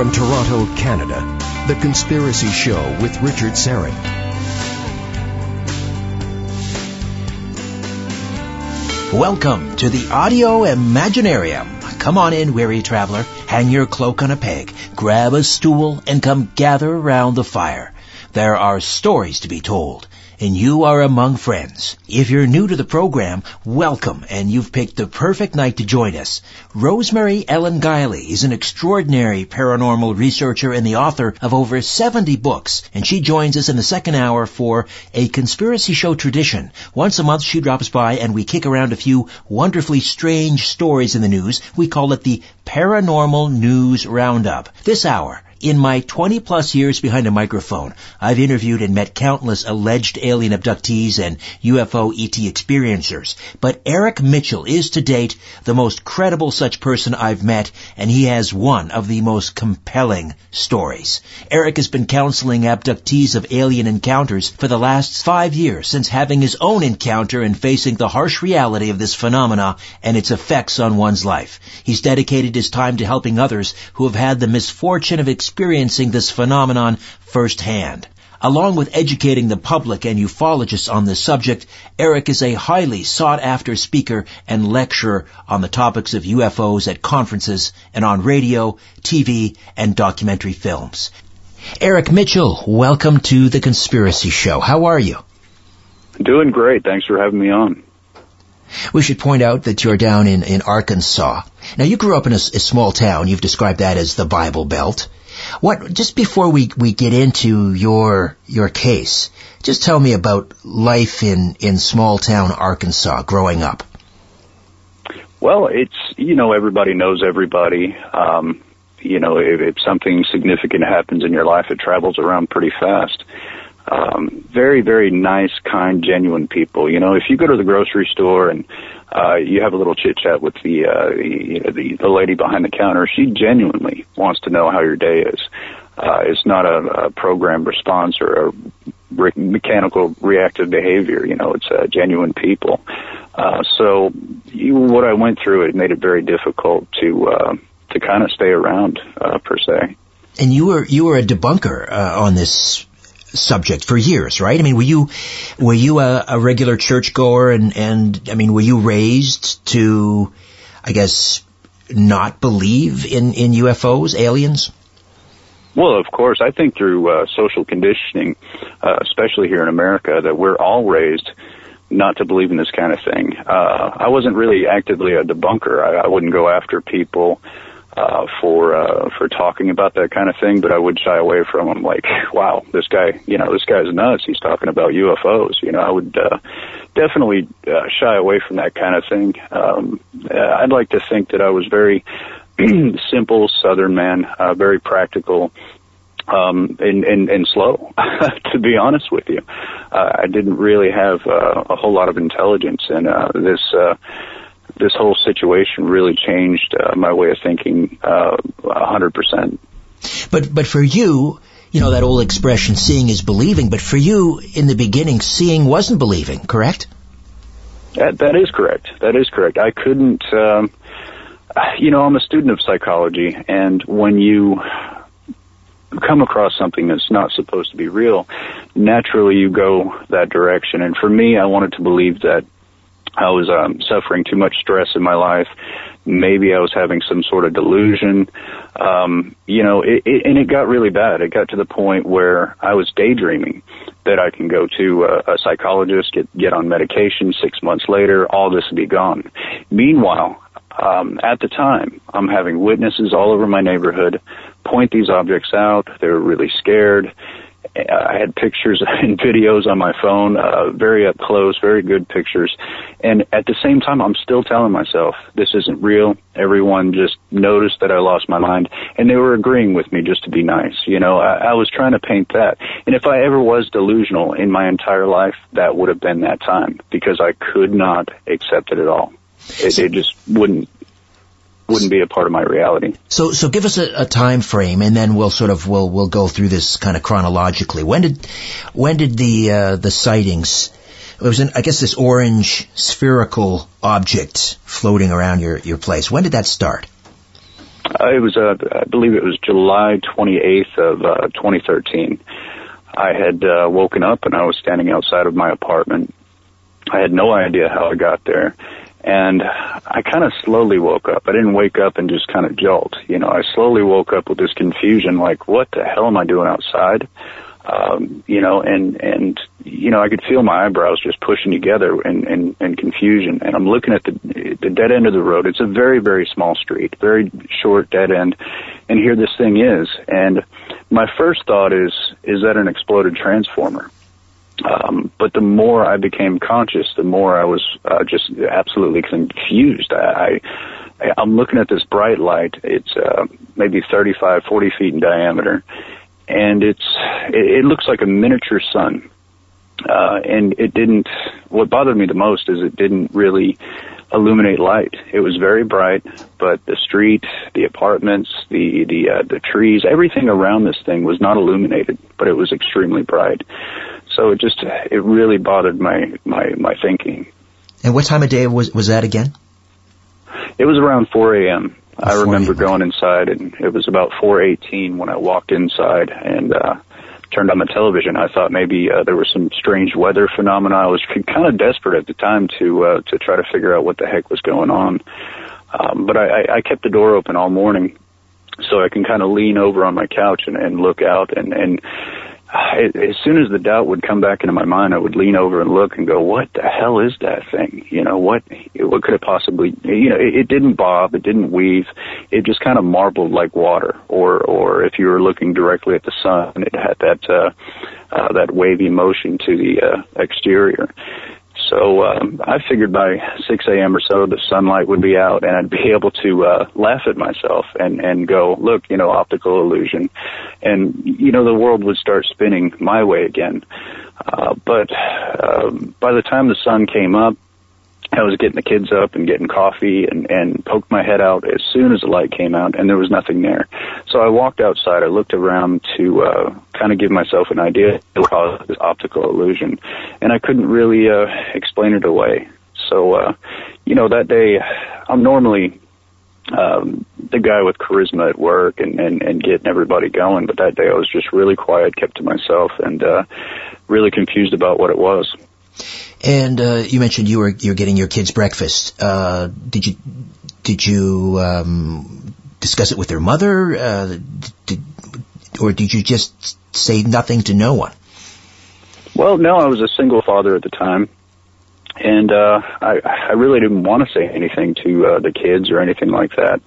From Toronto, Canada, The Conspiracy Show with Richard Syrett. Welcome to the Audio Imaginarium. Come on in, weary traveler. Hang your cloak on a peg, grab a stool, and come gather around the fire. There are stories to be told and you are among friends. If you're new to the program, welcome and you've picked the perfect night to join us. Rosemary Ellen Guiley is an extraordinary paranormal researcher and the author of over 70 books and she joins us in the second hour for a conspiracy show tradition. Once a month she drops by and we kick around a few wonderfully strange stories in the news. We call it the Paranormal News Roundup. This hour, in my 20 plus years behind a microphone, I've interviewed and met countless alleged alien abductees and UFO ET experiencers, but Eric Mitchell is to date the most credible such person I've met, and he has one of the most compelling stories. Eric has been counseling abductees of alien encounters for the last five years since having his own encounter and facing the harsh reality of this phenomena and its effects on one's life. He's dedicated his time to helping others who have had the misfortune of experiencing this phenomenon firsthand. Along with educating the public and ufologists on this subject, Eric is a highly sought after speaker and lecturer on the topics of UFOs at conferences and on radio, TV, and documentary films. Eric Mitchell, welcome to the Conspiracy Show. How are you? Doing great. Thanks for having me on. We should point out that you're down in, in Arkansas. Now you grew up in a, a small town. You've described that as the Bible Belt. What, just before we, we get into your, your case, just tell me about life in, in small town Arkansas growing up. Well, it's, you know, everybody knows everybody. Um, you know, if, if something significant happens in your life, it travels around pretty fast. Um, very, very nice, kind, genuine people. You know, if you go to the grocery store and uh, you have a little chit chat with the, uh, you know, the the lady behind the counter, she genuinely wants to know how your day is. Uh, it's not a, a programmed response or a re- mechanical reactive behavior. You know, it's uh, genuine people. Uh, so, you, what I went through, it made it very difficult to uh, to kind of stay around uh, per se. And you were you were a debunker uh, on this subject for years, right? I mean, were you were you a, a regular churchgoer, and and I mean, were you raised to, I guess, not believe in in UFOs, aliens? Well, of course, I think through uh, social conditioning, uh, especially here in America, that we're all raised not to believe in this kind of thing. Uh, I wasn't really actively a debunker. I, I wouldn't go after people uh, for uh, for talking about that kind of thing, but I would shy away from them. Like, wow, this guy, you know, this guy's nuts. He's talking about UFOs. You know, I would uh, definitely uh, shy away from that kind of thing. Um, uh, I'd like to think that I was very simple Southern man, uh, very practical, um, and, and, and slow, to be honest with you. Uh, I didn't really have uh, a whole lot of intelligence, and uh, this uh, this whole situation really changed uh, my way of thinking uh, a hundred percent. But but for you, you know that old expression, "Seeing is believing." But for you, in the beginning, seeing wasn't believing. Correct? That, that is correct. That is correct. I couldn't. Um, you know, I'm a student of psychology, and when you come across something that's not supposed to be real, naturally you go that direction. And for me, I wanted to believe that I was um, suffering too much stress in my life. Maybe I was having some sort of delusion. Um, you know, it, it, and it got really bad. It got to the point where I was daydreaming that I can go to a, a psychologist, get get on medication. Six months later, all this would be gone. Meanwhile, um, at the time, I'm having witnesses all over my neighborhood point these objects out. They're really scared. I had pictures and videos on my phone, uh, very up close, very good pictures. And at the same time, I'm still telling myself, this isn't real. Everyone just noticed that I lost my mind and they were agreeing with me just to be nice. You know, I, I was trying to paint that. And if I ever was delusional in my entire life, that would have been that time because I could not accept it at all. It, it just wouldn't wouldn't be a part of my reality. So, so give us a, a, time frame, and then we'll sort of we'll we'll go through this kind of chronologically. When did when did the uh, the sightings? It was, in, I guess, this orange spherical object floating around your your place. When did that start? Uh, it was, uh, I believe it was July 28th of uh, 2013. I had uh, woken up and I was standing outside of my apartment. I had no idea how I got there. And I kind of slowly woke up. I didn't wake up and just kind of jolt. You know, I slowly woke up with this confusion, like, what the hell am I doing outside? Um, you know, and, and, you know, I could feel my eyebrows just pushing together in, in, in confusion. And I'm looking at the, the dead end of the road. It's a very, very small street, very short dead end. And here this thing is. And my first thought is, is that an exploded transformer? Um, but the more I became conscious, the more I was uh, just absolutely confused. I, I, I'm looking at this bright light. It's uh, maybe 35, 40 feet in diameter, and it's it, it looks like a miniature sun. Uh, and it didn't. What bothered me the most is it didn't really illuminate light. It was very bright, but the street, the apartments, the the uh, the trees, everything around this thing was not illuminated, but it was extremely bright. So it just it really bothered my my my thinking. And what time of day was was that again? It was around 4 a.m. I remember going inside, and it was about 4:18 when I walked inside and uh, turned on the television. I thought maybe uh, there was some strange weather phenomena. I was kind of desperate at the time to uh, to try to figure out what the heck was going on. Um, but I, I kept the door open all morning so I can kind of lean over on my couch and, and look out and and as soon as the doubt would come back into my mind, I would lean over and look and go, "What the hell is that thing? You know, what what could it possibly? You know, it, it didn't bob, it didn't weave, it just kind of marbled like water. Or or if you were looking directly at the sun, it had that uh, uh, that wavy motion to the uh, exterior. So um, I figured by 6 a.m. or so, the sunlight would be out, and I'd be able to uh, laugh at myself and and go, look, you know, optical illusion, and you know, the world would start spinning my way again. Uh, but um, by the time the sun came up, I was getting the kids up and getting coffee and, and poked my head out as soon as the light came out and there was nothing there. So I walked outside. I looked around to uh, kind of give myself an idea of this optical illusion and I couldn't really uh, explain it away. So, uh, you know, that day I'm normally um, the guy with charisma at work and, and, and getting everybody going, but that day I was just really quiet, kept to myself and uh, really confused about what it was. And uh, you mentioned you were you're getting your kids breakfast. Uh, did you did you um, discuss it with their mother, uh, did, or did you just say nothing to no one? Well, no, I was a single father at the time, and uh, I I really didn't want to say anything to uh, the kids or anything like that.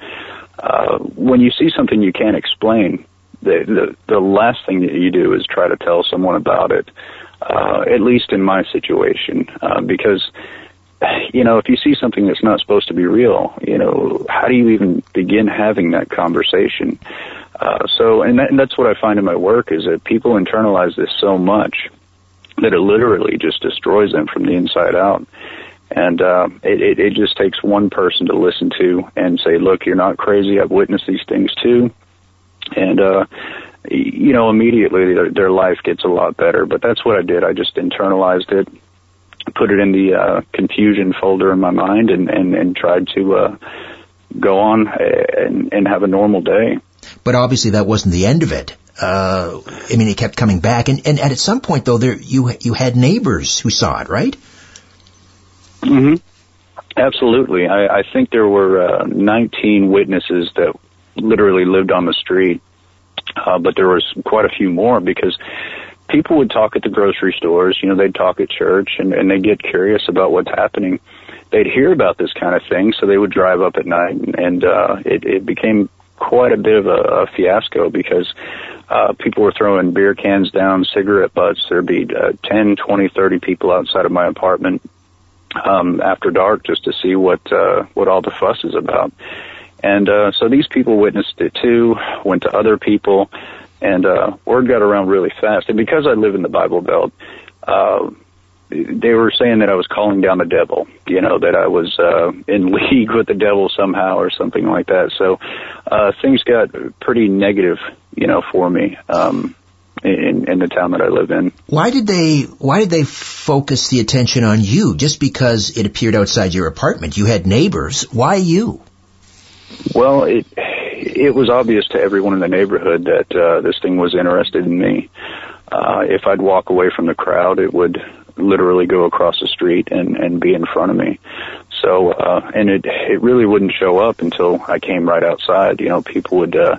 Uh, when you see something you can't explain, the, the the last thing that you do is try to tell someone about it uh, at least in my situation, uh, because you know if you see something that's not supposed to be real, you know how do you even begin having that conversation? Uh, so, and, that, and that's what I find in my work is that people internalize this so much that it literally just destroys them from the inside out. And uh, it, it, it just takes one person to listen to and say, "Look, you're not crazy. I've witnessed these things too." And uh, you know, immediately their, their life gets a lot better. But that's what I did. I just internalized it, put it in the uh, confusion folder in my mind, and and, and tried to uh, go on and, and have a normal day. But obviously, that wasn't the end of it. Uh, I mean, it kept coming back, and, and at some point, though, there you you had neighbors who saw it, right? Mm-hmm. Absolutely. I, I think there were uh, 19 witnesses that literally lived on the street uh, but there was quite a few more because people would talk at the grocery stores, you know, they'd talk at church and, and they get curious about what's happening. They'd hear about this kind of thing, so they would drive up at night and, and uh, it, it became quite a bit of a, a fiasco because uh, people were throwing beer cans down, cigarette butts. There'd be uh, 10, 20, 30 people outside of my apartment um, after dark just to see what uh, what all the fuss is about. And uh, so these people witnessed it too, went to other people, and uh, word got around really fast. And because I live in the Bible Belt, uh, they were saying that I was calling down the devil, you know, that I was uh, in league with the devil somehow or something like that. So uh, things got pretty negative, you know, for me. Um, in, in the town that I live in. Why did they Why did they focus the attention on you? Just because it appeared outside your apartment, you had neighbors. Why you? Well, it it was obvious to everyone in the neighborhood that uh, this thing was interested in me. Uh, if I'd walk away from the crowd, it would literally go across the street and and be in front of me. So, uh, and it it really wouldn't show up until I came right outside. You know, people would uh,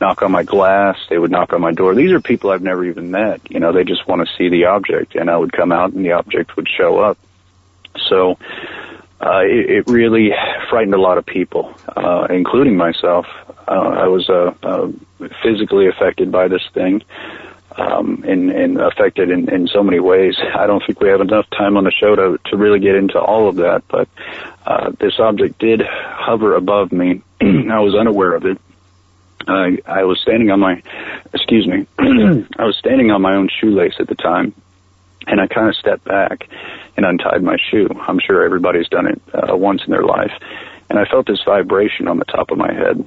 knock on my glass, they would knock on my door. These are people I've never even met. You know, they just want to see the object, and I would come out and the object would show up. So, uh, it, it really frightened a lot of people, uh, including myself. Uh, I was uh, uh, physically affected by this thing um, and, and affected in, in so many ways. I don't think we have enough time on the show to, to really get into all of that, but uh, this object did hover above me. I was unaware of it. Uh, I was standing on my, excuse me, I was standing on my own shoelace at the time, and I kind of stepped back and untied my shoe. I'm sure everybody's done it uh, once in their life, and I felt this vibration on the top of my head,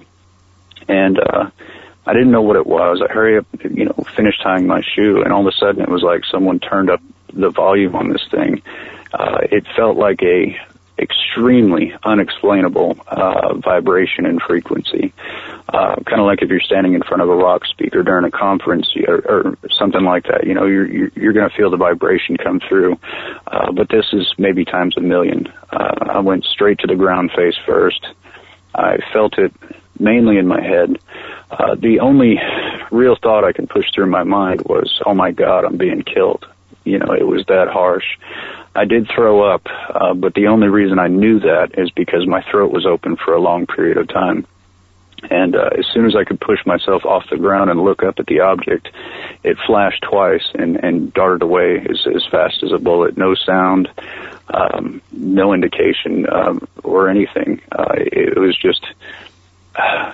and uh, I didn't know what it was. I hurry up, you know, finished tying my shoe, and all of a sudden it was like someone turned up the volume on this thing. Uh, it felt like a extremely unexplainable uh, vibration and frequency. Uh, kind of like if you're standing in front of a rock speaker during a conference or, or something like that. You know, you're you're, you're going to feel the vibration come through. Uh, but this is maybe times a million. Uh, I went straight to the ground face first. I felt it mainly in my head. Uh, the only real thought I can push through my mind was, "Oh my God, I'm being killed." You know, it was that harsh. I did throw up, uh, but the only reason I knew that is because my throat was open for a long period of time. And uh, as soon as I could push myself off the ground and look up at the object, it flashed twice and, and darted away as, as fast as a bullet. No sound, um, no indication um, or anything. Uh, it was just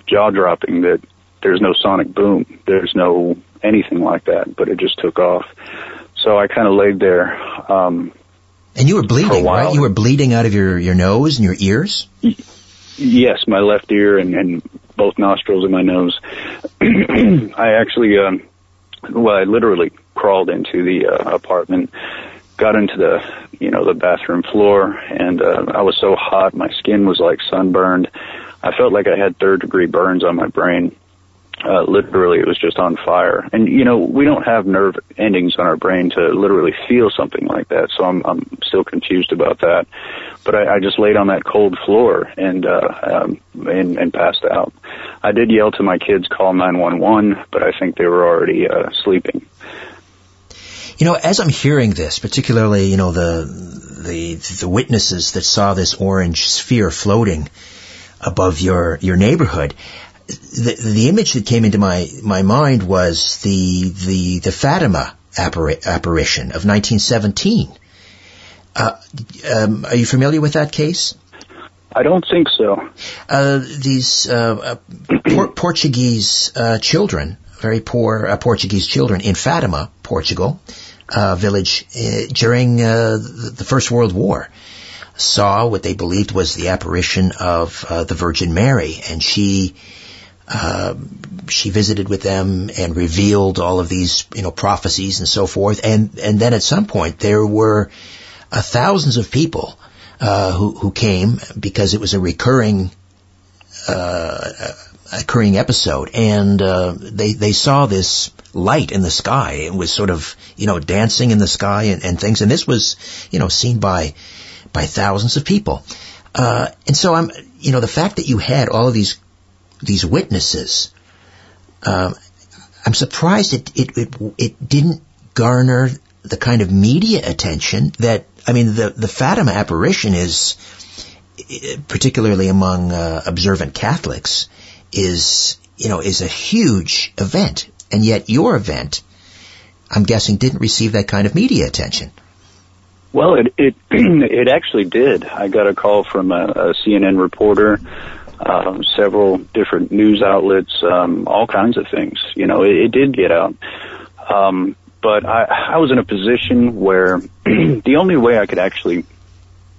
jaw dropping that there's no sonic boom, there's no anything like that, but it just took off. So I kind of laid there. Um, and you were bleeding, right? You were bleeding out of your, your nose and your ears? Yes, my left ear and, and both nostrils and my nose. I actually, um, well, I literally crawled into the uh, apartment, got into the, you know, the bathroom floor, and uh, I was so hot, my skin was like sunburned. I felt like I had third degree burns on my brain. Uh, literally, it was just on fire. And you know, we don't have nerve endings on our brain to literally feel something like that. So I'm I'm still confused about that. But I, I just laid on that cold floor and uh, um, and and passed out. I did yell to my kids, call 911, but I think they were already uh, sleeping. You know, as I'm hearing this, particularly, you know, the the the witnesses that saw this orange sphere floating above your your neighborhood, the the image that came into my my mind was the the the Fatima appari- apparition of 1917. Uh, um, are you familiar with that case? I don't think so. Uh, these uh, uh por- Portuguese uh, children, very poor uh, Portuguese children in Fatima, Portugal, village during the First World War, saw what they believed was the apparition of the Virgin Mary, and she uh, she visited with them and revealed all of these, you know, prophecies and so forth. And and then at some point there were uh, thousands of people uh, who who came because it was a recurring uh, occurring episode, and uh, they they saw this light in the sky. It was sort of you know dancing in the sky and, and things, and this was you know seen by by thousands of people. Uh, and so I'm, you know, the fact that you had all of these these witnesses, um, I'm surprised it, it, it, it didn't garner the kind of media attention that, I mean, the, the Fatima apparition is, particularly among uh, observant Catholics, is, you know, is a huge event. And yet your event, I'm guessing, didn't receive that kind of media attention. Well, it it it actually did. I got a call from a, a CNN reporter uh, several different news outlets, um, all kinds of things. You know, it, it did get out. Um, but I, I was in a position where the only way I could actually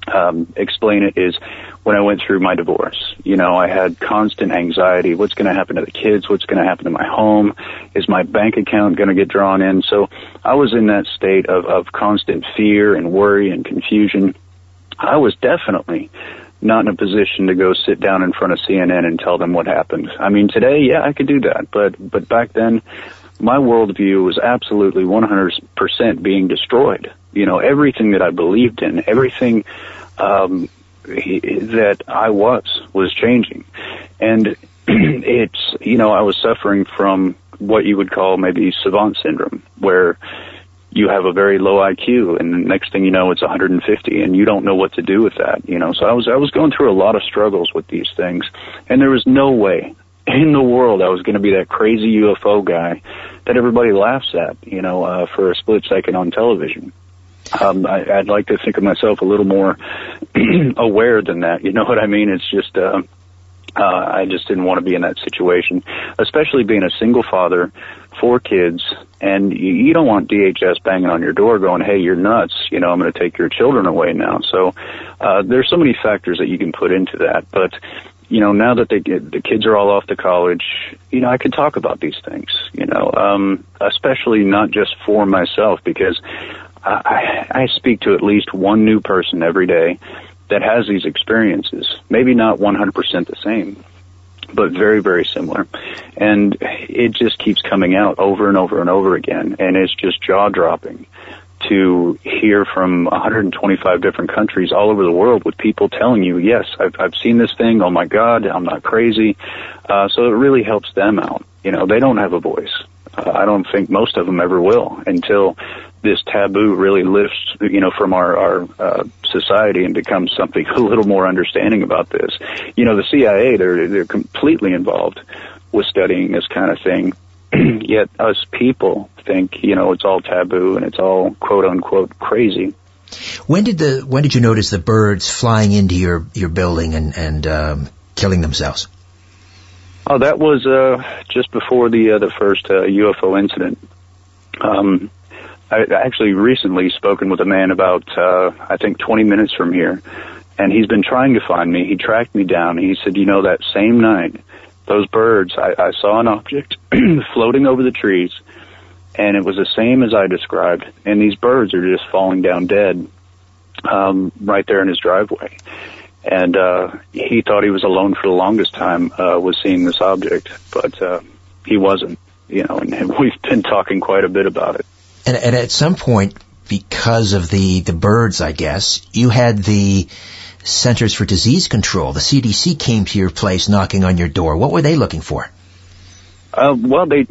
um, explain it is when I went through my divorce. You know, I had constant anxiety. What's going to happen to the kids? What's going to happen to my home? Is my bank account going to get drawn in? So I was in that state of, of constant fear and worry and confusion. I was definitely not in a position to go sit down in front of CNN and tell them what happened. I mean, today, yeah, I could do that, but but back then, my worldview was absolutely 100% being destroyed. You know, everything that I believed in, everything um, that I was was changing, and it's you know I was suffering from what you would call maybe savant syndrome, where you have a very low IQ, and the next thing you know, it's 150, and you don't know what to do with that. You know, so I was I was going through a lot of struggles with these things, and there was no way in the world I was going to be that crazy UFO guy that everybody laughs at. You know, uh, for a split second on television. Um, I, I'd like to think of myself a little more aware than that. You know what I mean? It's just. Uh, uh, I just didn't want to be in that situation, especially being a single father, four kids, and you, don't want DHS banging on your door going, "Hey, you're nuts! You know, I'm going to take your children away now." So uh, there's so many factors that you can put into that, but you know, now that they get, the kids are all off to college, you know, I can talk about these things, you know, um, especially not just for myself because I, I speak to at least one new person every day that has these experiences. Maybe not 100% the same, but very, very similar. And it just keeps coming out over and over and over again. And it's just jaw dropping to hear from 125 different countries all over the world with people telling you, yes, I've, I've seen this thing. Oh my God, I'm not crazy. Uh, so it really helps them out. You know, they don't have a voice. Uh, I don't think most of them ever will until this taboo really lifts, you know, from our, our uh, society and becomes something a little more understanding about this. You know, the CIA, they're, they're completely involved with studying this kind of thing. Yet us people think, you know, it's all taboo and it's all quote unquote crazy. When did the when did you notice the birds flying into your your building and and um, killing themselves? Oh, that was uh, just before the uh, the first uh, UFO incident. Um, I actually recently spoken with a man about uh, I think 20 minutes from here, and he's been trying to find me. He tracked me down. He said, you know, that same night, those birds, I, I saw an object floating over the trees, and it was the same as I described. And these birds are just falling down dead um, right there in his driveway. And uh, he thought he was alone for the longest time uh, with seeing this object, but uh, he wasn't. You know, and we've been talking quite a bit about it. And, and at some point, because of the, the birds, I guess, you had the Centers for Disease Control, the CDC came to your place knocking on your door. What were they looking for? Uh, well, they,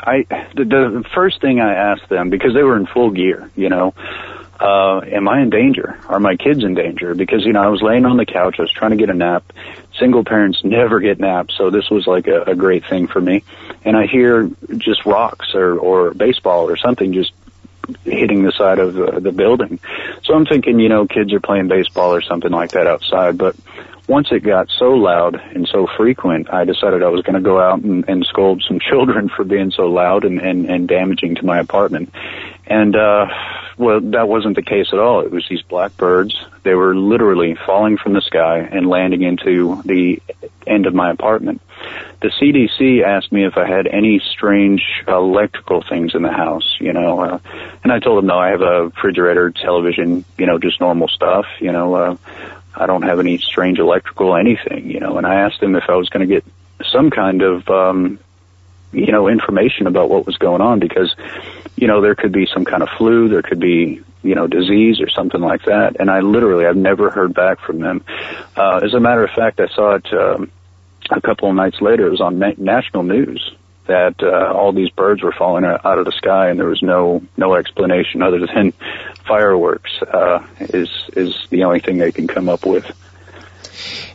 I, the, the first thing I asked them, because they were in full gear, you know, uh, am I in danger? Are my kids in danger? Because, you know, I was laying on the couch, I was trying to get a nap. Single parents never get naps, so this was like a, a great thing for me. And I hear just rocks or, or baseball or something just hitting the side of the, the building. So I'm thinking, you know, kids are playing baseball or something like that outside. But once it got so loud and so frequent, I decided I was going to go out and, and scold some children for being so loud and, and, and damaging to my apartment. And, uh, well, that wasn't the case at all. It was these blackbirds. They were literally falling from the sky and landing into the end of my apartment. The CDC asked me if I had any strange electrical things in the house, you know, uh, and I told them no, I have a refrigerator, television, you know, just normal stuff, you know, uh, I don't have any strange electrical anything, you know, and I asked them if I was going to get some kind of, um, you know, information about what was going on because, you know, there could be some kind of flu, there could be, you know, disease or something like that. And I literally, I've never heard back from them. Uh, as a matter of fact, I saw it, um, a couple of nights later. It was on na- national news that uh, all these birds were falling out of the sky, and there was no no explanation other than fireworks. Uh, is is the only thing they can come up with.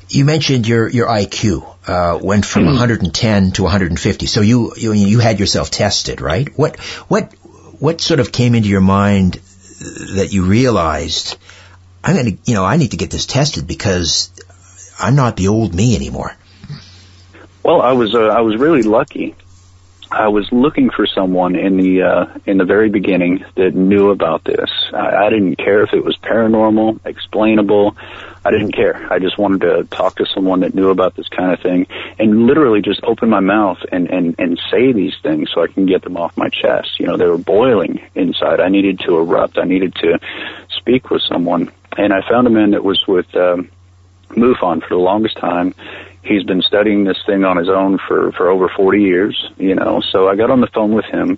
You mentioned your your IQ uh, went from 110 hmm. to 150. So you, you you had yourself tested, right? What what what sort of came into your mind that you realized I'm going to you know I need to get this tested because I'm not the old me anymore. Well, I was uh, I was really lucky. I was looking for someone in the uh, in the very beginning that knew about this. I, I didn't care if it was paranormal, explainable. I didn't care. I just wanted to talk to someone that knew about this kind of thing and literally just open my mouth and, and, and say these things so I can get them off my chest. You know, they were boiling inside. I needed to erupt. I needed to speak with someone. And I found a man that was with, um, MUFON for the longest time. He's been studying this thing on his own for for over 40 years, you know. So I got on the phone with him,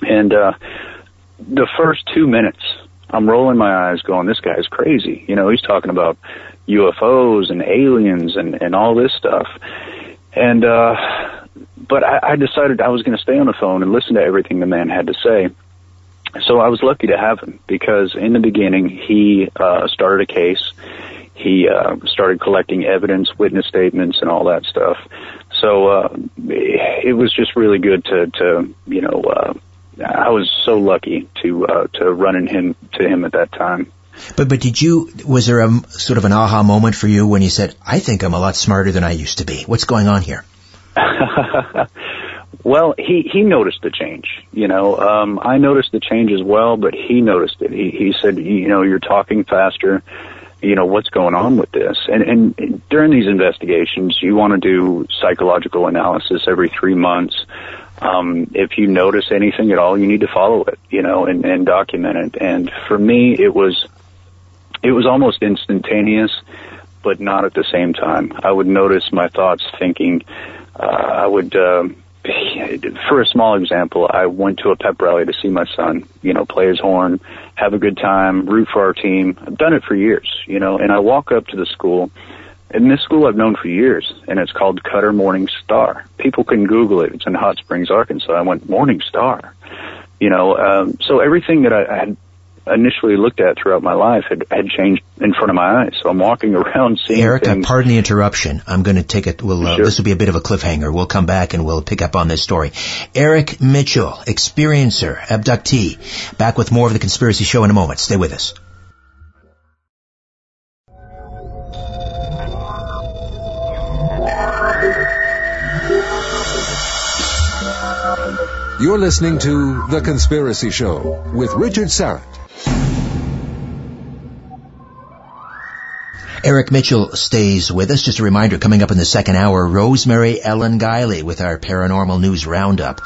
and uh, the first two minutes, I'm rolling my eyes, going, "This guy's crazy." You know, he's talking about UFOs and aliens and and all this stuff, and uh, but I, I decided I was going to stay on the phone and listen to everything the man had to say. So I was lucky to have him because in the beginning he uh, started a case. He uh, started collecting evidence, witness statements, and all that stuff. So uh, it was just really good to, to you know, uh, I was so lucky to uh, to run in him to him at that time. But but did you was there a sort of an aha moment for you when you said, "I think I'm a lot smarter than I used to be"? What's going on here? well, he he noticed the change. You know, um, I noticed the change as well, but he noticed it. He he said, you know, you're talking faster. You know what's going on with this, and and during these investigations, you want to do psychological analysis every three months. Um, if you notice anything at all, you need to follow it, you know, and, and document it. And for me, it was it was almost instantaneous, but not at the same time. I would notice my thoughts, thinking. Uh, I would. Uh, for a small example, I went to a pep rally to see my son, you know, play his horn, have a good time, root for our team. I've done it for years, you know, and I walk up to the school, and this school I've known for years, and it's called Cutter Morning Star. People can Google it. It's in Hot Springs, Arkansas. I went, Morning Star. You know, um, so everything that I, I had initially looked at throughout my life had, had changed in front of my eyes. So I'm walking around seeing Eric, things. pardon the interruption. I'm going to take it. We'll, uh, sure. This will be a bit of a cliffhanger. We'll come back and we'll pick up on this story. Eric Mitchell, experiencer, abductee, back with more of the Conspiracy Show in a moment. Stay with us. You're listening to The Conspiracy Show with Richard Syrett. Eric Mitchell stays with us. Just a reminder, coming up in the second hour, Rosemary Ellen Guiley with our paranormal news roundup.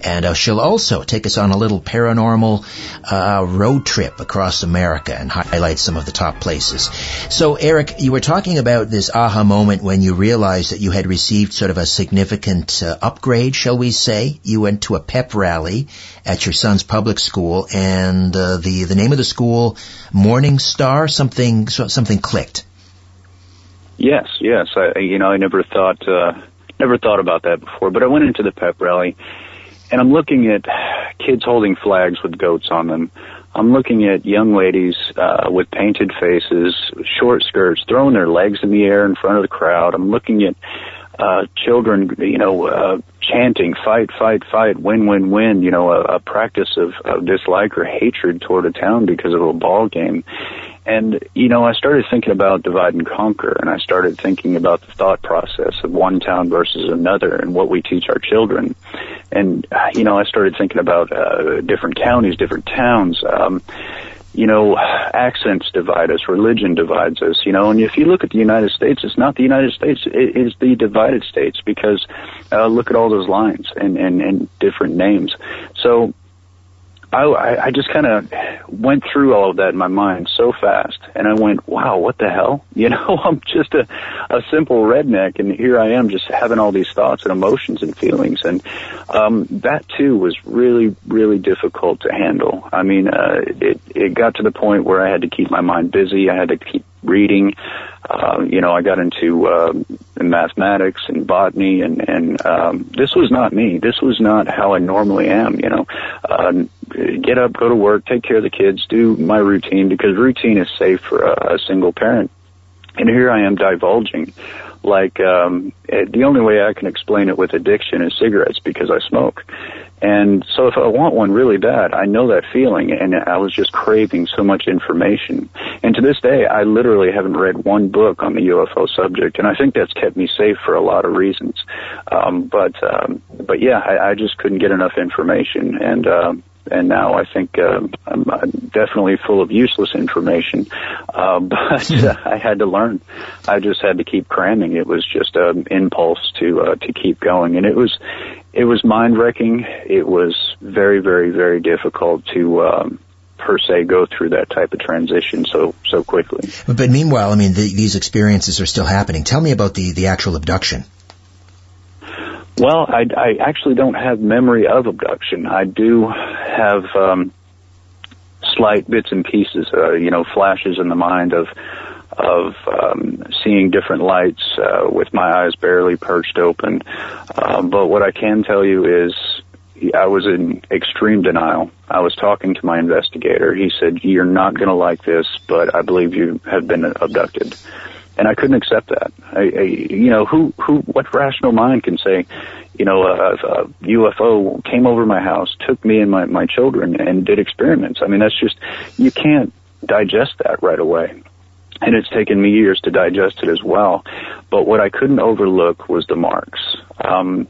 And uh, she'll also take us on a little paranormal uh, road trip across America and highlight some of the top places. So, Eric, you were talking about this aha moment when you realized that you had received sort of a significant uh, upgrade, shall we say. You went to a pep rally at your son's public school, and uh, the the name of the school, Morning Star, something something clicked. Yes, yes. I, you know, I never thought, uh, never thought about that before, but I went into the pep rally and I'm looking at kids holding flags with goats on them. I'm looking at young ladies, uh, with painted faces, short skirts, throwing their legs in the air in front of the crowd. I'm looking at, uh, children, you know, uh, chanting, fight, fight, fight, win, win, win, you know, a, a practice of, of dislike or hatred toward a town because of a ball game. And, you know, I started thinking about divide and conquer, and I started thinking about the thought process of one town versus another and what we teach our children. And, you know, I started thinking about uh, different counties, different towns. Um, you know, accents divide us, religion divides us, you know, and if you look at the United States, it's not the United States, it is the divided states because, uh, look at all those lines and, and, and different names. So, I, I just kind of went through all of that in my mind so fast, and I went, "Wow, what the hell?" You know, I'm just a a simple redneck, and here I am, just having all these thoughts and emotions and feelings, and um, that too was really, really difficult to handle. I mean, uh, it it got to the point where I had to keep my mind busy. I had to keep reading. Uh, you know, I got into uh, mathematics and botany, and and um, this was not me. This was not how I normally am. You know, uh, get up, go to work, take care of the kids, do my routine because routine is safe for a, a single parent. And here I am divulging like um the only way I can explain it with addiction is cigarettes because I smoke. And so if I want one really bad, I know that feeling and I was just craving so much information. And to this day, I literally haven't read one book on the UFO subject and I think that's kept me safe for a lot of reasons. Um, but, um, but yeah, I, I just couldn't get enough information and, um, and now I think I'm, I'm definitely full of useless information. Uh, but uh, I had to learn. I just had to keep cramming. It was just an impulse to uh, to keep going, and it was it was mind wrecking. It was very very very difficult to um, per se go through that type of transition so so quickly. But meanwhile, I mean, the, these experiences are still happening. Tell me about the the actual abduction. Well, I, I actually don't have memory of abduction. I do have um, slight bits and pieces, uh, you know, flashes in the mind of of um, seeing different lights uh, with my eyes barely perched open. Um, but what I can tell you is I was in extreme denial. I was talking to my investigator. He said, "You're not going to like this, but I believe you have been abducted." And I couldn't accept that. I, I, you know, who, who, what rational mind can say, you know, a, a UFO came over my house, took me and my, my children and did experiments. I mean, that's just, you can't digest that right away. And it's taken me years to digest it as well. But what I couldn't overlook was the marks. Um,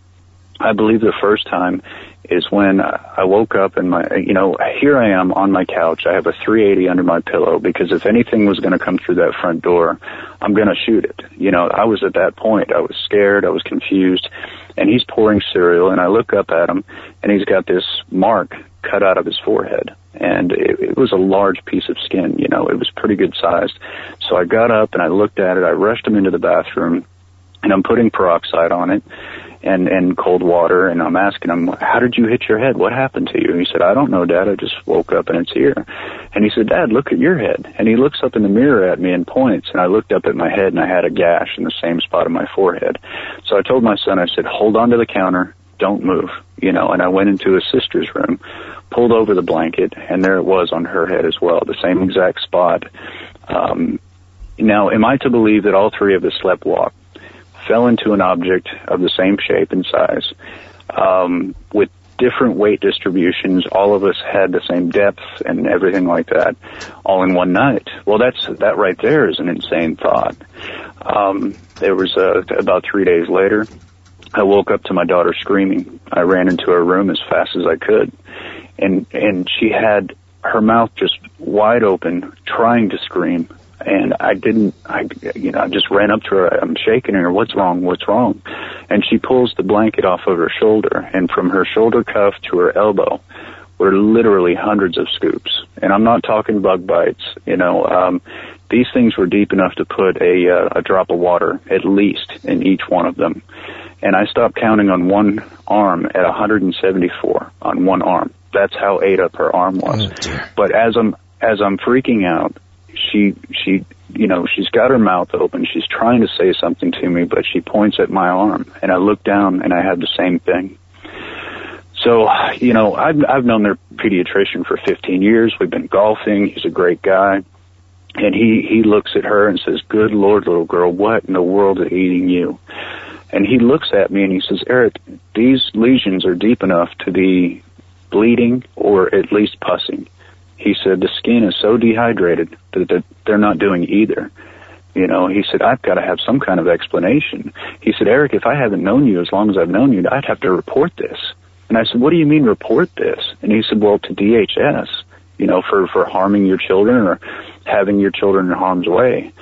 I believe the first time is when I woke up and my, you know, here I am on my couch. I have a 380 under my pillow because if anything was going to come through that front door, I'm going to shoot it. You know, I was at that point. I was scared. I was confused. And he's pouring cereal and I look up at him and he's got this mark cut out of his forehead. And it, it was a large piece of skin, you know, it was pretty good sized. So I got up and I looked at it. I rushed him into the bathroom and I'm putting peroxide on it and and cold water and I'm asking him, How did you hit your head? What happened to you? And he said, I don't know, Dad, I just woke up and it's here. And he said, Dad, look at your head and he looks up in the mirror at me and points and I looked up at my head and I had a gash in the same spot of my forehead. So I told my son, I said, Hold on to the counter, don't move you know, and I went into his sister's room, pulled over the blanket, and there it was on her head as well, the same exact spot. Um, now, am I to believe that all three of us slept walk? Fell into an object of the same shape and size, um, with different weight distributions. All of us had the same depth and everything like that, all in one night. Well, that's that right there is an insane thought. Um, there was uh, about three days later. I woke up to my daughter screaming. I ran into her room as fast as I could, and and she had her mouth just wide open, trying to scream, and I didn't, I, you know, I just ran up to her. I'm shaking her. What's wrong? What's wrong? And she pulls the blanket off of her shoulder, and from her shoulder cuff to her elbow were literally hundreds of scoops. And I'm not talking bug bites. You know, um, these things were deep enough to put a uh, a drop of water at least in each one of them. And I stopped counting on one arm at 174 on one arm. That's how ate up her arm was. Oh, but as I'm as I'm freaking out, she she you know she's got her mouth open. She's trying to say something to me but she points at my arm and i look down and i have the same thing. So you know i've i've known their pediatrician for 15 years. We've been golfing. He's a great guy. And he he looks at her and says good lord little girl what in the world is eating you? And he looks at me and he says eric these lesions are deep enough to be bleeding or at least pussing he said the skin is so dehydrated that they're not doing either. You know, he said, I've got to have some kind of explanation. He said, Eric, if I haven't known you as long as I've known you, I'd have to report this. And I said, what do you mean report this? And he said, well, to DHS, you know, for, for harming your children or having your children in harm's way.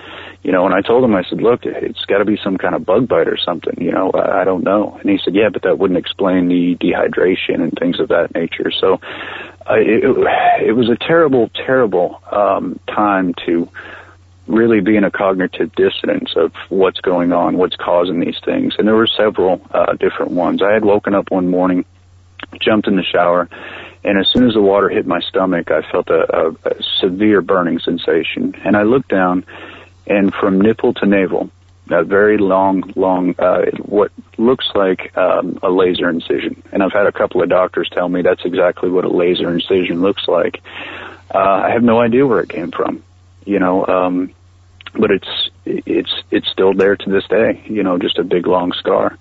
You know, and I told him, I said, look, it's got to be some kind of bug bite or something. You know, I, I don't know. And he said, yeah, but that wouldn't explain the dehydration and things of that nature. So it, it was a terrible, terrible um, time to really be in a cognitive dissonance of what's going on, what's causing these things. And there were several uh, different ones. I had woken up one morning, jumped in the shower, and as soon as the water hit my stomach, I felt a, a, a severe burning sensation. And I looked down, and from nipple to navel, a very long, long, uh, what looks like um, a laser incision. And I've had a couple of doctors tell me that's exactly what a laser incision looks like. Uh, I have no idea where it came from, you know, um, but it's it's it's still there to this day. You know, just a big long scar.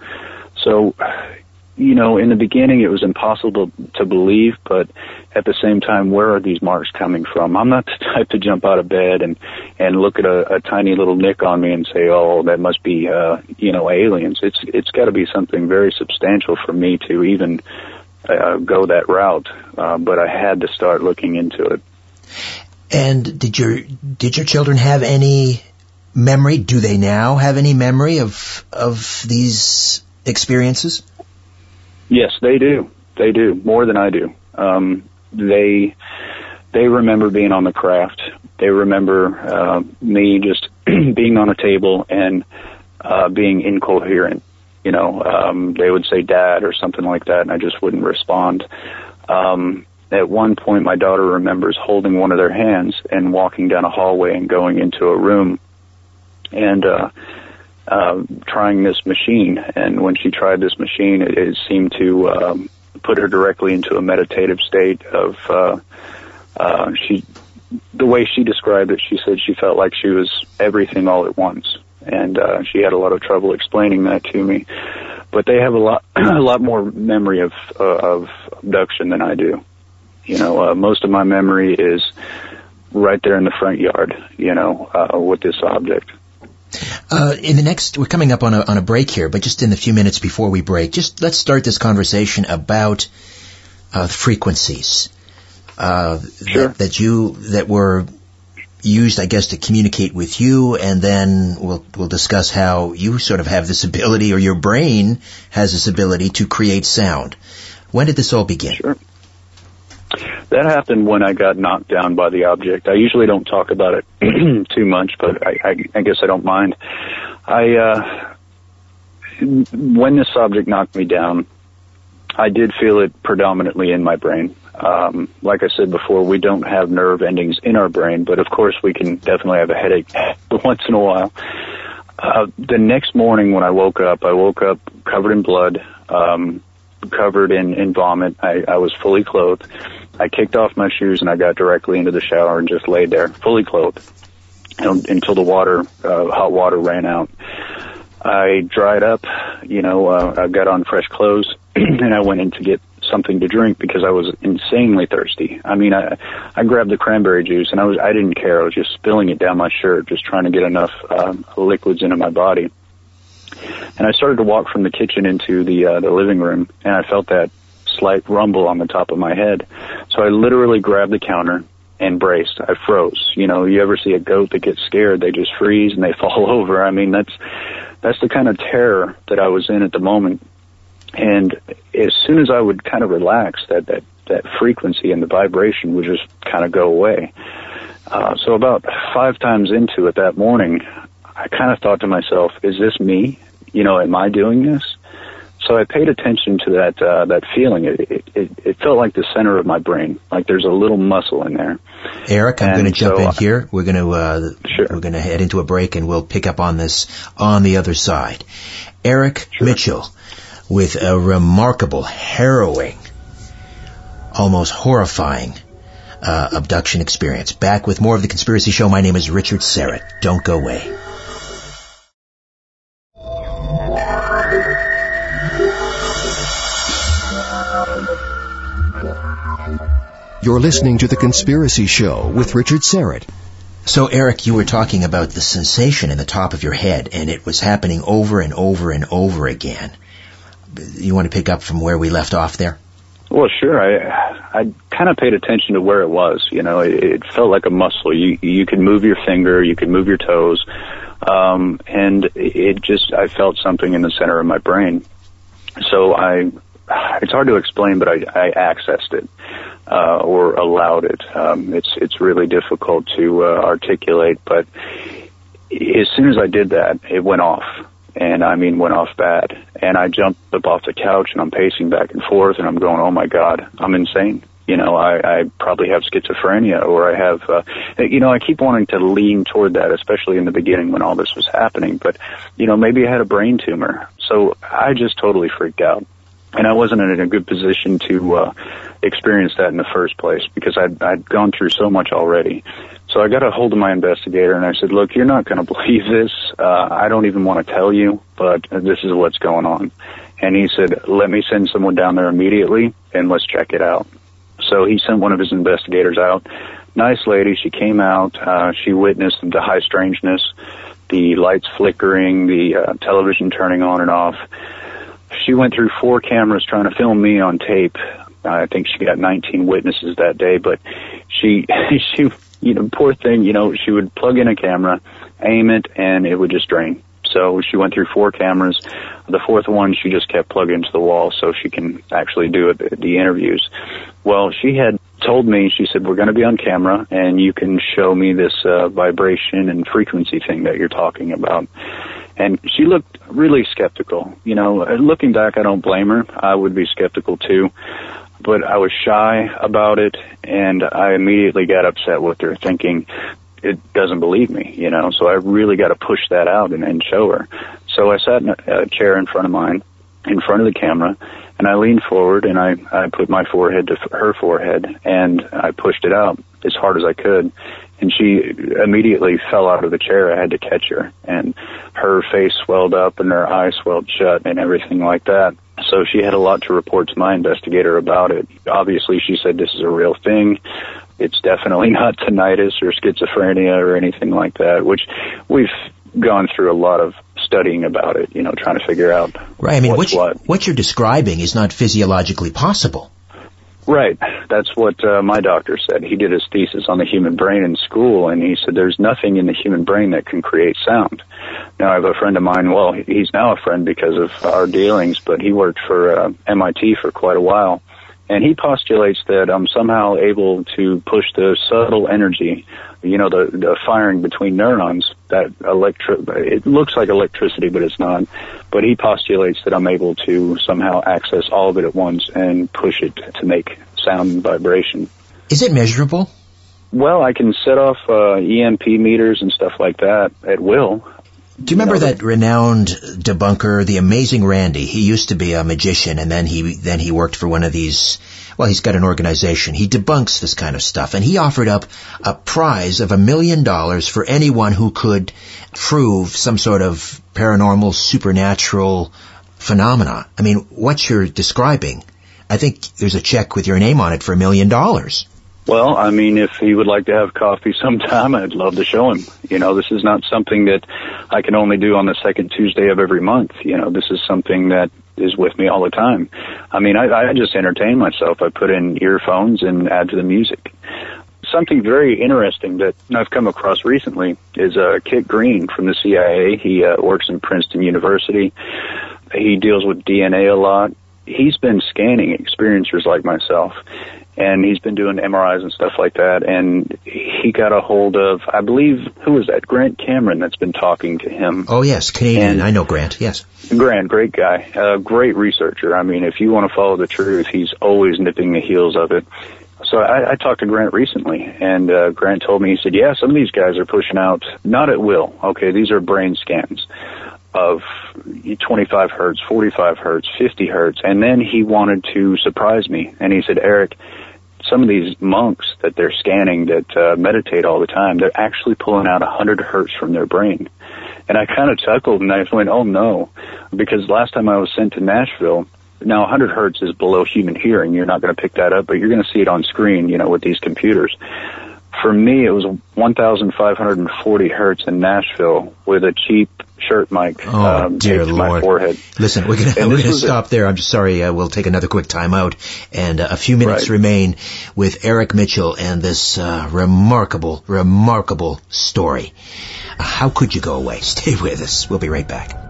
So, you know, in the beginning it was impossible to believe, but at the same time, where are these marks coming from? I'm not the type to jump out of bed and and look at a, a tiny little nick on me and say, "Oh, that must be, uh, you know, aliens." It's it's got to be something very substantial for me to even uh, go that route. Uh, but I had to start looking into it. And did your did your children have any memory? Do they now have any memory of of these experiences? Yes, they do. They do more than I do. Um, they they remember being on the craft. They remember uh, me just being on a table and uh, being incoherent. You know, um, they would say "dad" or something like that, and I just wouldn't respond. Um, at one point, my daughter remembers holding one of their hands and walking down a hallway and going into a room and uh, uh, trying this machine. And when she tried this machine, it, it seemed to um, put her directly into a meditative state of uh, uh, she. The way she described it, she said she felt like she was everything all at once, and uh, she had a lot of trouble explaining that to me. But they have a lot, a lot more memory of uh, of abduction than I do. You know, uh, most of my memory is right there in the front yard. You know, uh, with this object. Uh, in the next, we're coming up on a, on a break here, but just in the few minutes before we break, just let's start this conversation about uh, frequencies uh, Sure. that, that you that were used, I guess, to communicate with you, and then we'll we'll discuss how you sort of have this ability, or your brain has this ability to create sound. When did this all begin? Sure. That happened when I got knocked down by the object. I usually don't talk about it too much, but I, I, I guess I don't mind. I, uh, when this object knocked me down, I did feel it predominantly in my brain. Um, like I said before, we don't have nerve endings in our brain, but of course we can definitely have a headache once in a while. Uh, the next morning when I woke up, I woke up covered in blood, um, covered in, in vomit. I, I was fully clothed. I kicked off my shoes and I got directly into the shower and just laid there, fully clothed, until the water, uh, hot water ran out. I dried up, you know, uh, I got on fresh clothes and I went in to get something to drink because I was insanely thirsty. I mean, I, I grabbed the cranberry juice and I was, I didn't care. I was just spilling it down my shirt, just trying to get enough, um, liquids into my body. And I started to walk from the kitchen into the, uh, the living room and I felt that slight rumble on the top of my head. So I literally grabbed the counter and braced. I froze. You know, you ever see a goat that gets scared, they just freeze and they fall over. I mean, that's, that's the kind of terror that I was in at the moment. And as soon as I would kind of relax, that, that, that frequency and the vibration would just kind of go away. Uh, so about five times into it that morning, I kind of thought to myself, is this me? You know, am I doing this? So I paid attention to that uh, that feeling. It, it, it, felt like the center of my brain, like there's a little muscle in there. Eric, I'm going to jump so, in here. We're going to uh, Sure. we're going to head into a break, and we'll pick up on this on the other side. Eric Mitchell, with a remarkable, harrowing, almost horrifying uh, abduction experience. Back with more of the Conspiracy Show. My name is Richard Syrett. Don't go away. You're listening to The Conspiracy Show with Richard Syrett. So, Eric, you were talking about the sensation in the top of your head, and it was happening over and over and over again. You want to pick up from where we left off there? Well, sure. I I kind of paid attention to where it was. You know, it, it felt like a muscle. You you could move your finger, you could move your toes, um, and it just I felt something in the center of my brain. So I, it's hard to explain, but I I accessed it uh, or allowed it. Um, it's it's really difficult to uh, articulate, but as soon as I did that, it went off. And I mean, went off bad. And I jumped up off the couch and I'm pacing back and forth and I'm going, oh my God, I'm insane. You know, I, I probably have schizophrenia or I have, uh, you know, I keep wanting to lean toward that, especially in the beginning when all this was happening. But, you know, maybe I had a brain tumor. So I just totally freaked out. And I wasn't in a good position to, uh, experience that in the first place because I'd, I'd gone through so much already. So I got a hold of my investigator and I said, look, you're not going to believe this. Uh, I don't even want to tell you, but this is what's going on. And he said, let me send someone down there immediately and let's check it out. So he sent one of his investigators out. Nice lady. She came out. Uh, she witnessed the high strangeness, the lights flickering, the uh, television turning on and off. She went through four cameras trying to film me on tape. I think she got 19 witnesses that day, but she, she, you know, poor thing, you know, she would plug in a camera, aim it, and it would just drain. So she went through four cameras. The fourth one she just kept plugged into the wall so she can actually do it, the interviews. Well, she had told me, she said, we're going to be on camera and you can show me this uh, vibration and frequency thing that you're talking about. And she looked really skeptical. You know, looking back, I don't blame her. I would be skeptical too. But I was shy about it and I immediately got upset with her thinking, it doesn't believe me, you know, so I really got to push that out and, and show her. So I sat in a, a chair in front of mine, in front of the camera, and I leaned forward and I, I put my forehead to her forehead and I pushed it out as hard as I could. And she immediately fell out of the chair. I had to catch her and her face swelled up and her eyes swelled shut and everything like that. So she had a lot to report to my investigator about it. Obviously she said this is a real thing. It's definitely not tinnitus or schizophrenia or anything like that, which we've gone through a lot of studying about it, you know, trying to figure out Right. I mean, what, what. what you're describing is not physiologically possible. Right. That's what uh, my doctor said. He did his thesis on the human brain in school, and he said there's nothing in the human brain that can create sound. Now, I have a friend of mine. Well, he's now a friend because of our dealings, but he worked for uh, MIT for quite a while, and he postulates that I'm somehow able to push the subtle energy, you know, the, the firing between neurons. That electri- it looks like electricity, but it's not. But he postulates that I'm able to somehow access all of it at once and push it to make sound and vibration. Is it measurable? Well, I can set off uh, EMP meters and stuff like that at will. Do you remember No, that renowned debunker, the amazing Randi? He used to be a magician and then he, then he worked for one of these, well, he's got an organization. He debunks this kind of stuff and he offered up a prize of a million dollars for anyone who could prove some sort of paranormal, supernatural phenomena. I mean, what you're describing, I think there's a check with your name on it for a million dollars. Well, I mean, if he would like to have coffee sometime, I'd love to show him. You know, this is not something that I can only do on the second Tuesday of every month. You know, this is something that is with me all the time. I mean, I, I just entertain myself. I put in earphones and add to the music. Something very interesting that I've come across recently is uh, Kit Green from the CIA. He uh, works in Princeton University. He deals with DNA a lot. He's been scanning experiencers like myself and he's been doing MRIs and stuff like that. And he got a hold of, I believe, who was that? Grant Cameron that's been talking to him. Oh yes, Canadian. And- I know Grant. Yes. Grant, great guy, uh, great researcher. I mean, if you want to follow the truth, he's always nipping the heels of it. So I, I talked to Grant recently, and uh, Grant told me he said, "Yeah, some of these guys are pushing out not at will. Okay, these are brain scans of 25 hertz, 45 hertz, 50 hertz." And then he wanted to surprise me, and he said, "Eric, some of these monks that they're scanning that uh, meditate all the time, they're actually pulling out 100 hertz from their brain." And I kind of chuckled and I went, "Oh no," because last time I was sent to Nashville. Now 100 hertz is below human hearing. You're not going to pick that up, but you're going to see it on screen, you know, with these computers. For me, it was 1,540 hertz in Nashville with a cheap shirt mic Oh um, dear to my Lord! forehead. Listen, we're we're gonna was a- stop there. I'm just sorry. Uh, we'll take another quick time out, and uh, a few minutes Right. remain with Eric Mitchell and this uh, remarkable, remarkable story. How could you go away? Stay with us. We'll be right back.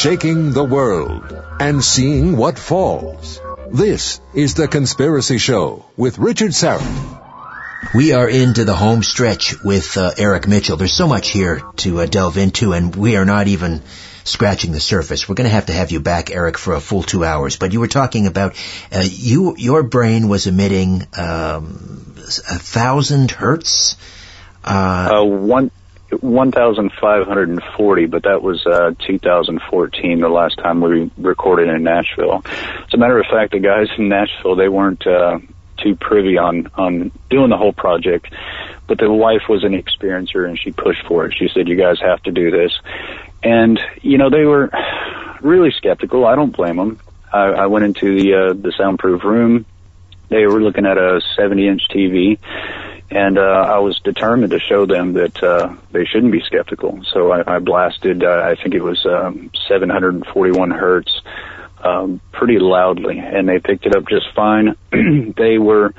Shaking the world and seeing what falls. This is The Conspiracy Show with Richard Syrett. We are into the home stretch with uh, Eric Mitchell. There's so much here to uh, delve into, and we are not even scratching the surface. We're going to have to have you back, Eric, for a full two hours. But you were talking about uh, you. Your brain was emitting um, a thousand hertz. Uh, Uh, one. 1,540, but that was uh, 2014, the last time we recorded in Nashville. As a matter of fact, the guys in Nashville, they weren't uh, too privy on, on doing the whole project, but the wife was an experiencer and she pushed for it. She said, you guys have to do this. And, you know, they were really skeptical. I don't blame them. I, I went into the, uh, the soundproof room. They were looking at a 70 inch TV and uh, I was determined to show them that uh, they shouldn't be skeptical. So I, I blasted, uh, I think it was um, 741 hertz, um, pretty loudly, and they picked it up just fine. they were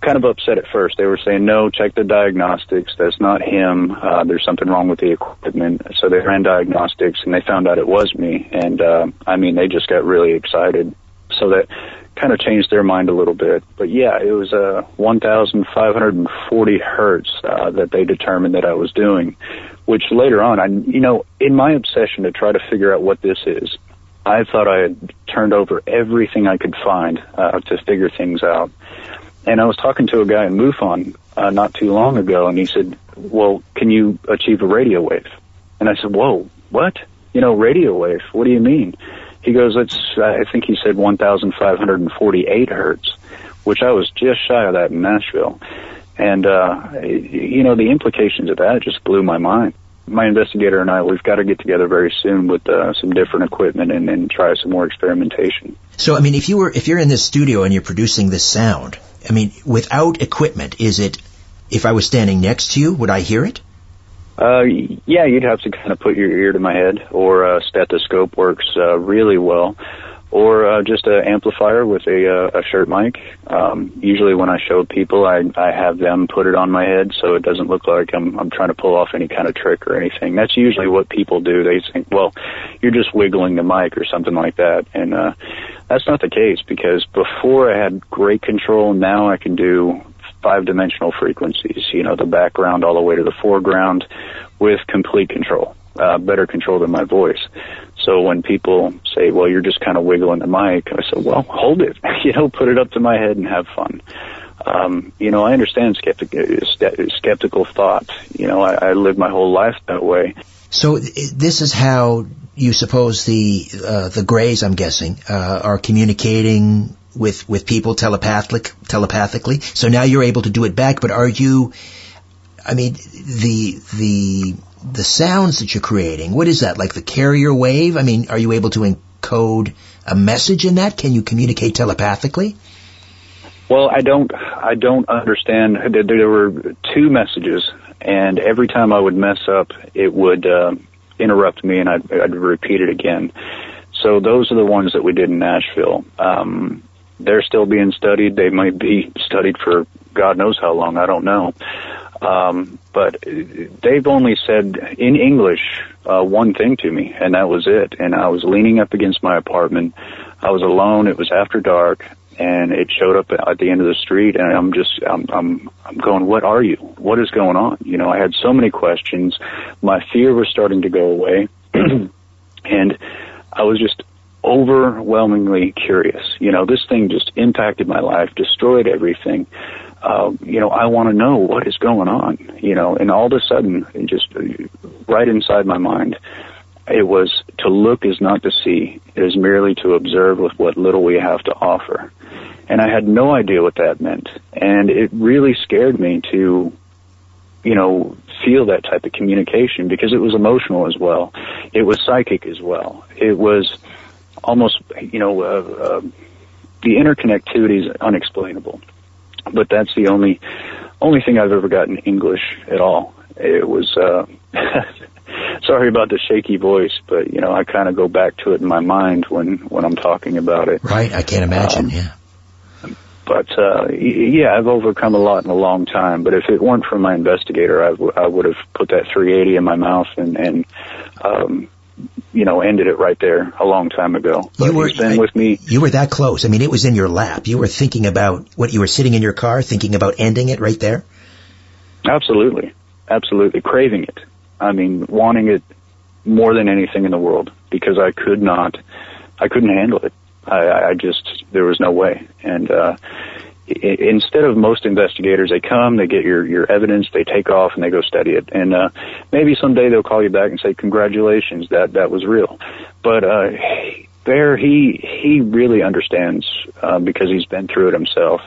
kind of upset at first. They were saying, no, check the diagnostics. That's not him. Uh, there's something wrong with the equipment. So they ran diagnostics and they found out it was me. And, uh, I mean, they just got really excited. So that kind of changed their mind a little bit. But yeah, it was, uh, 1,540 hertz, uh, that they determined that I was doing, which later on, I, you know, in my obsession to try to figure out what this is, I thought I had turned over everything I could find, uh, to figure things out. And I was talking to a guy in MUFON uh, not too long ago, and he said, "Well, can you achieve a radio wave?" And I said, "Whoa, what? You know, radio wave? What do you mean?" He goes, "It's I think he said 1,548 hertz, which I was just shy of that in Nashville." And uh, you know, the implications of that just blew my mind my investigator and I, we've got to get together very soon with uh, some different equipment and, and try some more experimentation. So, I mean, if you were, if you're in this studio and you're producing this sound, I mean, without equipment, is it, if I was standing next to you, would I hear it? Uh, yeah, you'd have to kind of put your ear to my head, or a stethoscope works uh, really well or uh, just an amplifier with a, uh, a shirt mic. Um, usually, when I show people, I, I have them put it on my head so it doesn't look like I'm I'm trying to pull off any kind of trick or anything. That's usually what people do. They think, well, you're just wiggling the mic or something like that, and uh, that's not the case because before I had great control. Now I can do five dimensional frequencies. You know, the background all the way to the foreground with complete control, uh, better control than my voice. So when people say, well, you're just kind of wiggling the mic, I said, well, hold it, you know, put it up to my head and have fun. Um, you know, I understand skeptic, skeptical thought. You know, I, I lived my whole life that way. So this is how you suppose the uh, the Greys, I'm guessing, uh, are communicating with with people telepathic telepathically. So now you're able to do it back. But are you? I mean, the the the sounds that you're creating, what is that? Like the carrier wave? I mean, are you able to encode a message in that? Can you communicate telepathically? Well, I don't, I don't understand. There were two messages, and every time I would mess up, it would uh, interrupt me, and I'd, I'd repeat it again. So those are the ones that we did in Nashville. Um, they're still being studied. They might be studied for God knows how long. I don't know. Um, but they've only said in English uh, one thing to me, and that was it. And I was leaning up against my apartment. I was alone. It was after dark, and it showed up at the end of the street. And I'm just, I'm, I'm, I'm going, what are you? What is going on? You know, I had so many questions. My fear was starting to go away, and I was just overwhelmingly curious. You know, this thing just impacted my life, destroyed everything uh, you know, I want to know what is going on, you know, and all of a sudden, just right inside my mind, it was to look is not to see. It is merely to observe with what little we have to offer. And I had no idea what that meant. And it really scared me to, you know, feel that type of communication because it was emotional as well. It was psychic as well. It was almost, you know, uh, uh, the interconnectivity is unexplainable but that's the only only thing I've ever gotten English at all. It was uh sorry about the shaky voice, but you know, I kind of go back to it in my mind when when I'm talking about it. Right, I can't imagine, um, yeah. But uh yeah, I've overcome a lot in a long time, but if it weren't for my investigator, I, w- I would have put that 380 in my mouth and and um you know, ended it right there a long time ago. But you were, he's been I, with me. You were that close. I mean, it was in your lap. You were thinking about what you were sitting in your car, thinking about ending it right there. Absolutely, absolutely, craving it. I mean, wanting it more than anything in the world because I could not, I couldn't handle it. I, I just there was no way, and uh, instead of most investigators, they come, they get your, your evidence, they take off and they go study it. And, uh, maybe someday they'll call you back and say, congratulations, that, that was real. But, uh, there he, he really understands, uh, because he's been through it himself.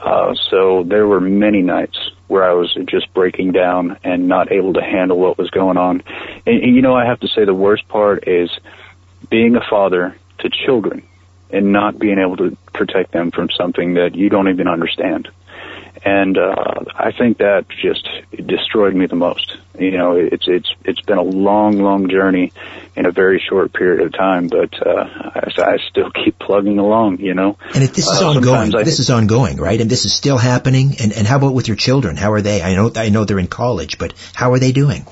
Uh, so there were many nights where I was just breaking down and not able to handle what was going on. And, and you know, I have to say the worst part is being a father to children and not being able to protect them from something that you don't even understand. and uh, I think that just destroyed me the most. You know, it's it's it's been a long, long journey in a very short period of time, but uh, I, I still keep plugging along. You know, and if this is Uh, ongoing, this is ongoing, right? And this is still happening. And and how about with your children? How are they? I know I know they're in college, but how are they doing?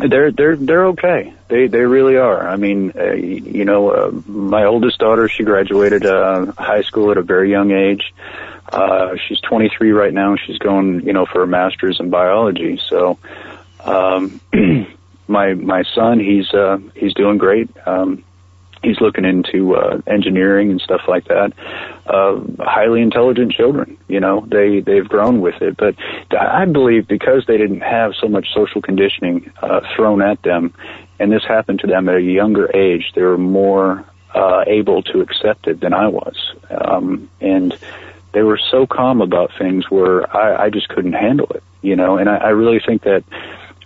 They're they're they're okay. They they really are. I mean, uh, you know, uh, my oldest daughter she graduated uh, high school at a very young age. Uh, she's 23 right now. She's going, you know, for a master's in biology. So, um, my my son, he's uh, he's doing great. Um, he's looking into uh, engineering and stuff like that. Uh, highly intelligent children, you know, they they've grown with it. But I believe because they didn't have so much social conditioning uh, thrown at them, and this happened to them at a younger age, they were more uh, able to accept it than I was, um, and they were so calm about things where I, I just couldn't handle it, you know. And I, I really think that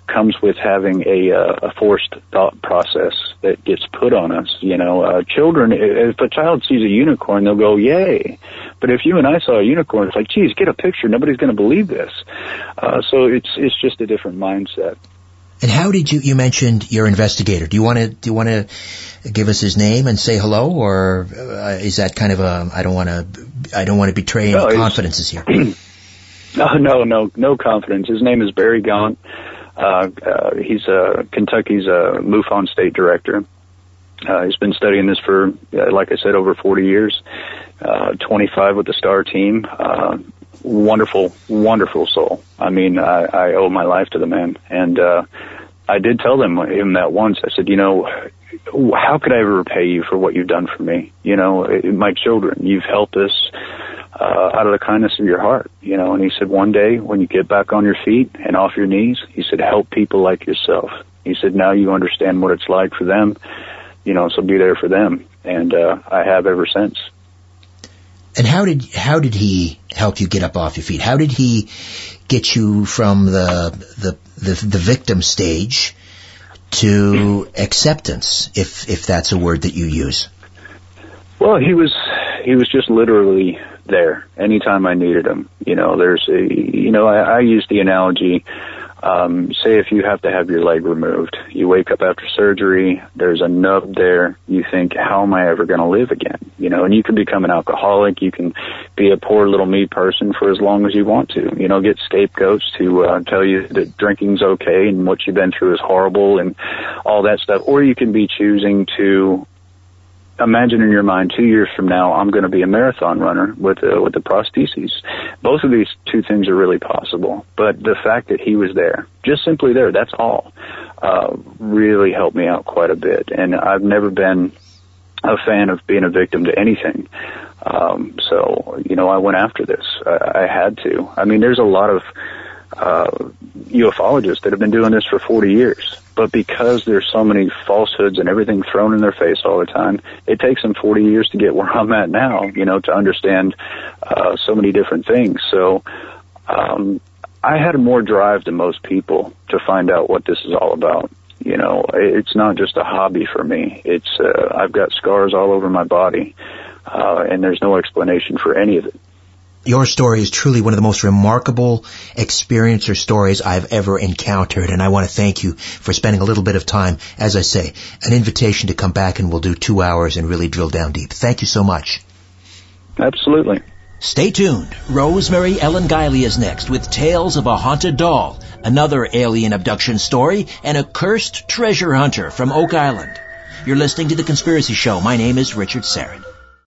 comes with having a, uh, a forced thought process that gets put on us. You know, uh, children, if a child sees a unicorn, they'll go, yay. But if you and I saw a unicorn, it's like, geez, get a picture. Nobody's going to believe this. Uh, so it's, it's just a different mindset. And how did you? You mentioned your investigator. Do you want to? Do you want to give us his name and say hello, or uh, is that kind of a? I don't want to. I don't want to betray any he's- confidences here. No, no, no, no confidence. His name is Barry Gaunt. Uh, uh, he's uh, Kentucky's uh, MUFON state director. Uh, he's been studying this for, uh, like I said, over 40 years. Uh, 25 with the STAR team. Uh, wonderful, wonderful soul. I mean, I, I owe my life to the man. And uh, I did tell them him that once. I said, you know, how could I ever repay you for what you've done for me? You know, eh, my children, you've helped us uh, out of the kindness of your heart, you know. And he said, one day when you get back on your feet and off your knees, he said, help people like yourself. He said, now you understand what it's like for them, you know, so be there for them. And uh, I have ever since. And how did how did he help you get up off your feet? How did he get you from the the the, the victim stage to acceptance, if if that's a word that you use? Well, he was he was just literally there anytime I needed him. You know, there's a you know I, I use the analogy. Um, say if you have to have your leg removed, you wake up after surgery, there's a nub there. You think, how am I ever going to live again? You know, and you can become an alcoholic. You can be a poor little me person for as long as you want to. You know, get scapegoats to uh, tell you that drinking's okay and what you've been through is horrible and all that stuff. Or you can be choosing to imagine in your mind two years from now I'm going to be a marathon runner with uh, with the prostheses. Both of these two things are really possible, but the fact that he was there, just simply there, that's all, uh, really helped me out quite a bit. And I've never been a fan of being a victim to anything. Um, so you know, I went after this. I, I had to. I mean, there's a lot of uh, ufologists that have been doing this for 40 years. But because there's so many falsehoods and everything thrown in their face all the time, it takes them 40 years to get where I'm at now, you know, to understand uh, so many different things. So um, I had more drive than most people to find out what this is all about. You know, it's not just a hobby for me. It's uh, I've got scars all over my body, uh, and there's no explanation for any of it. Your story is truly one of the most remarkable experiencer stories I've ever encountered, and I want to thank you for spending a little bit of time, as I say, an invitation to come back and we'll do two hours and really drill down deep. Thank you so much. Absolutely. Stay tuned. Rosemary Ellen Guiley is next with Tales of a Haunted Doll, another alien abduction story, and a cursed treasure hunter from Oak Island. You're listening to The Conspiracy Show. My name is Richard Syrett.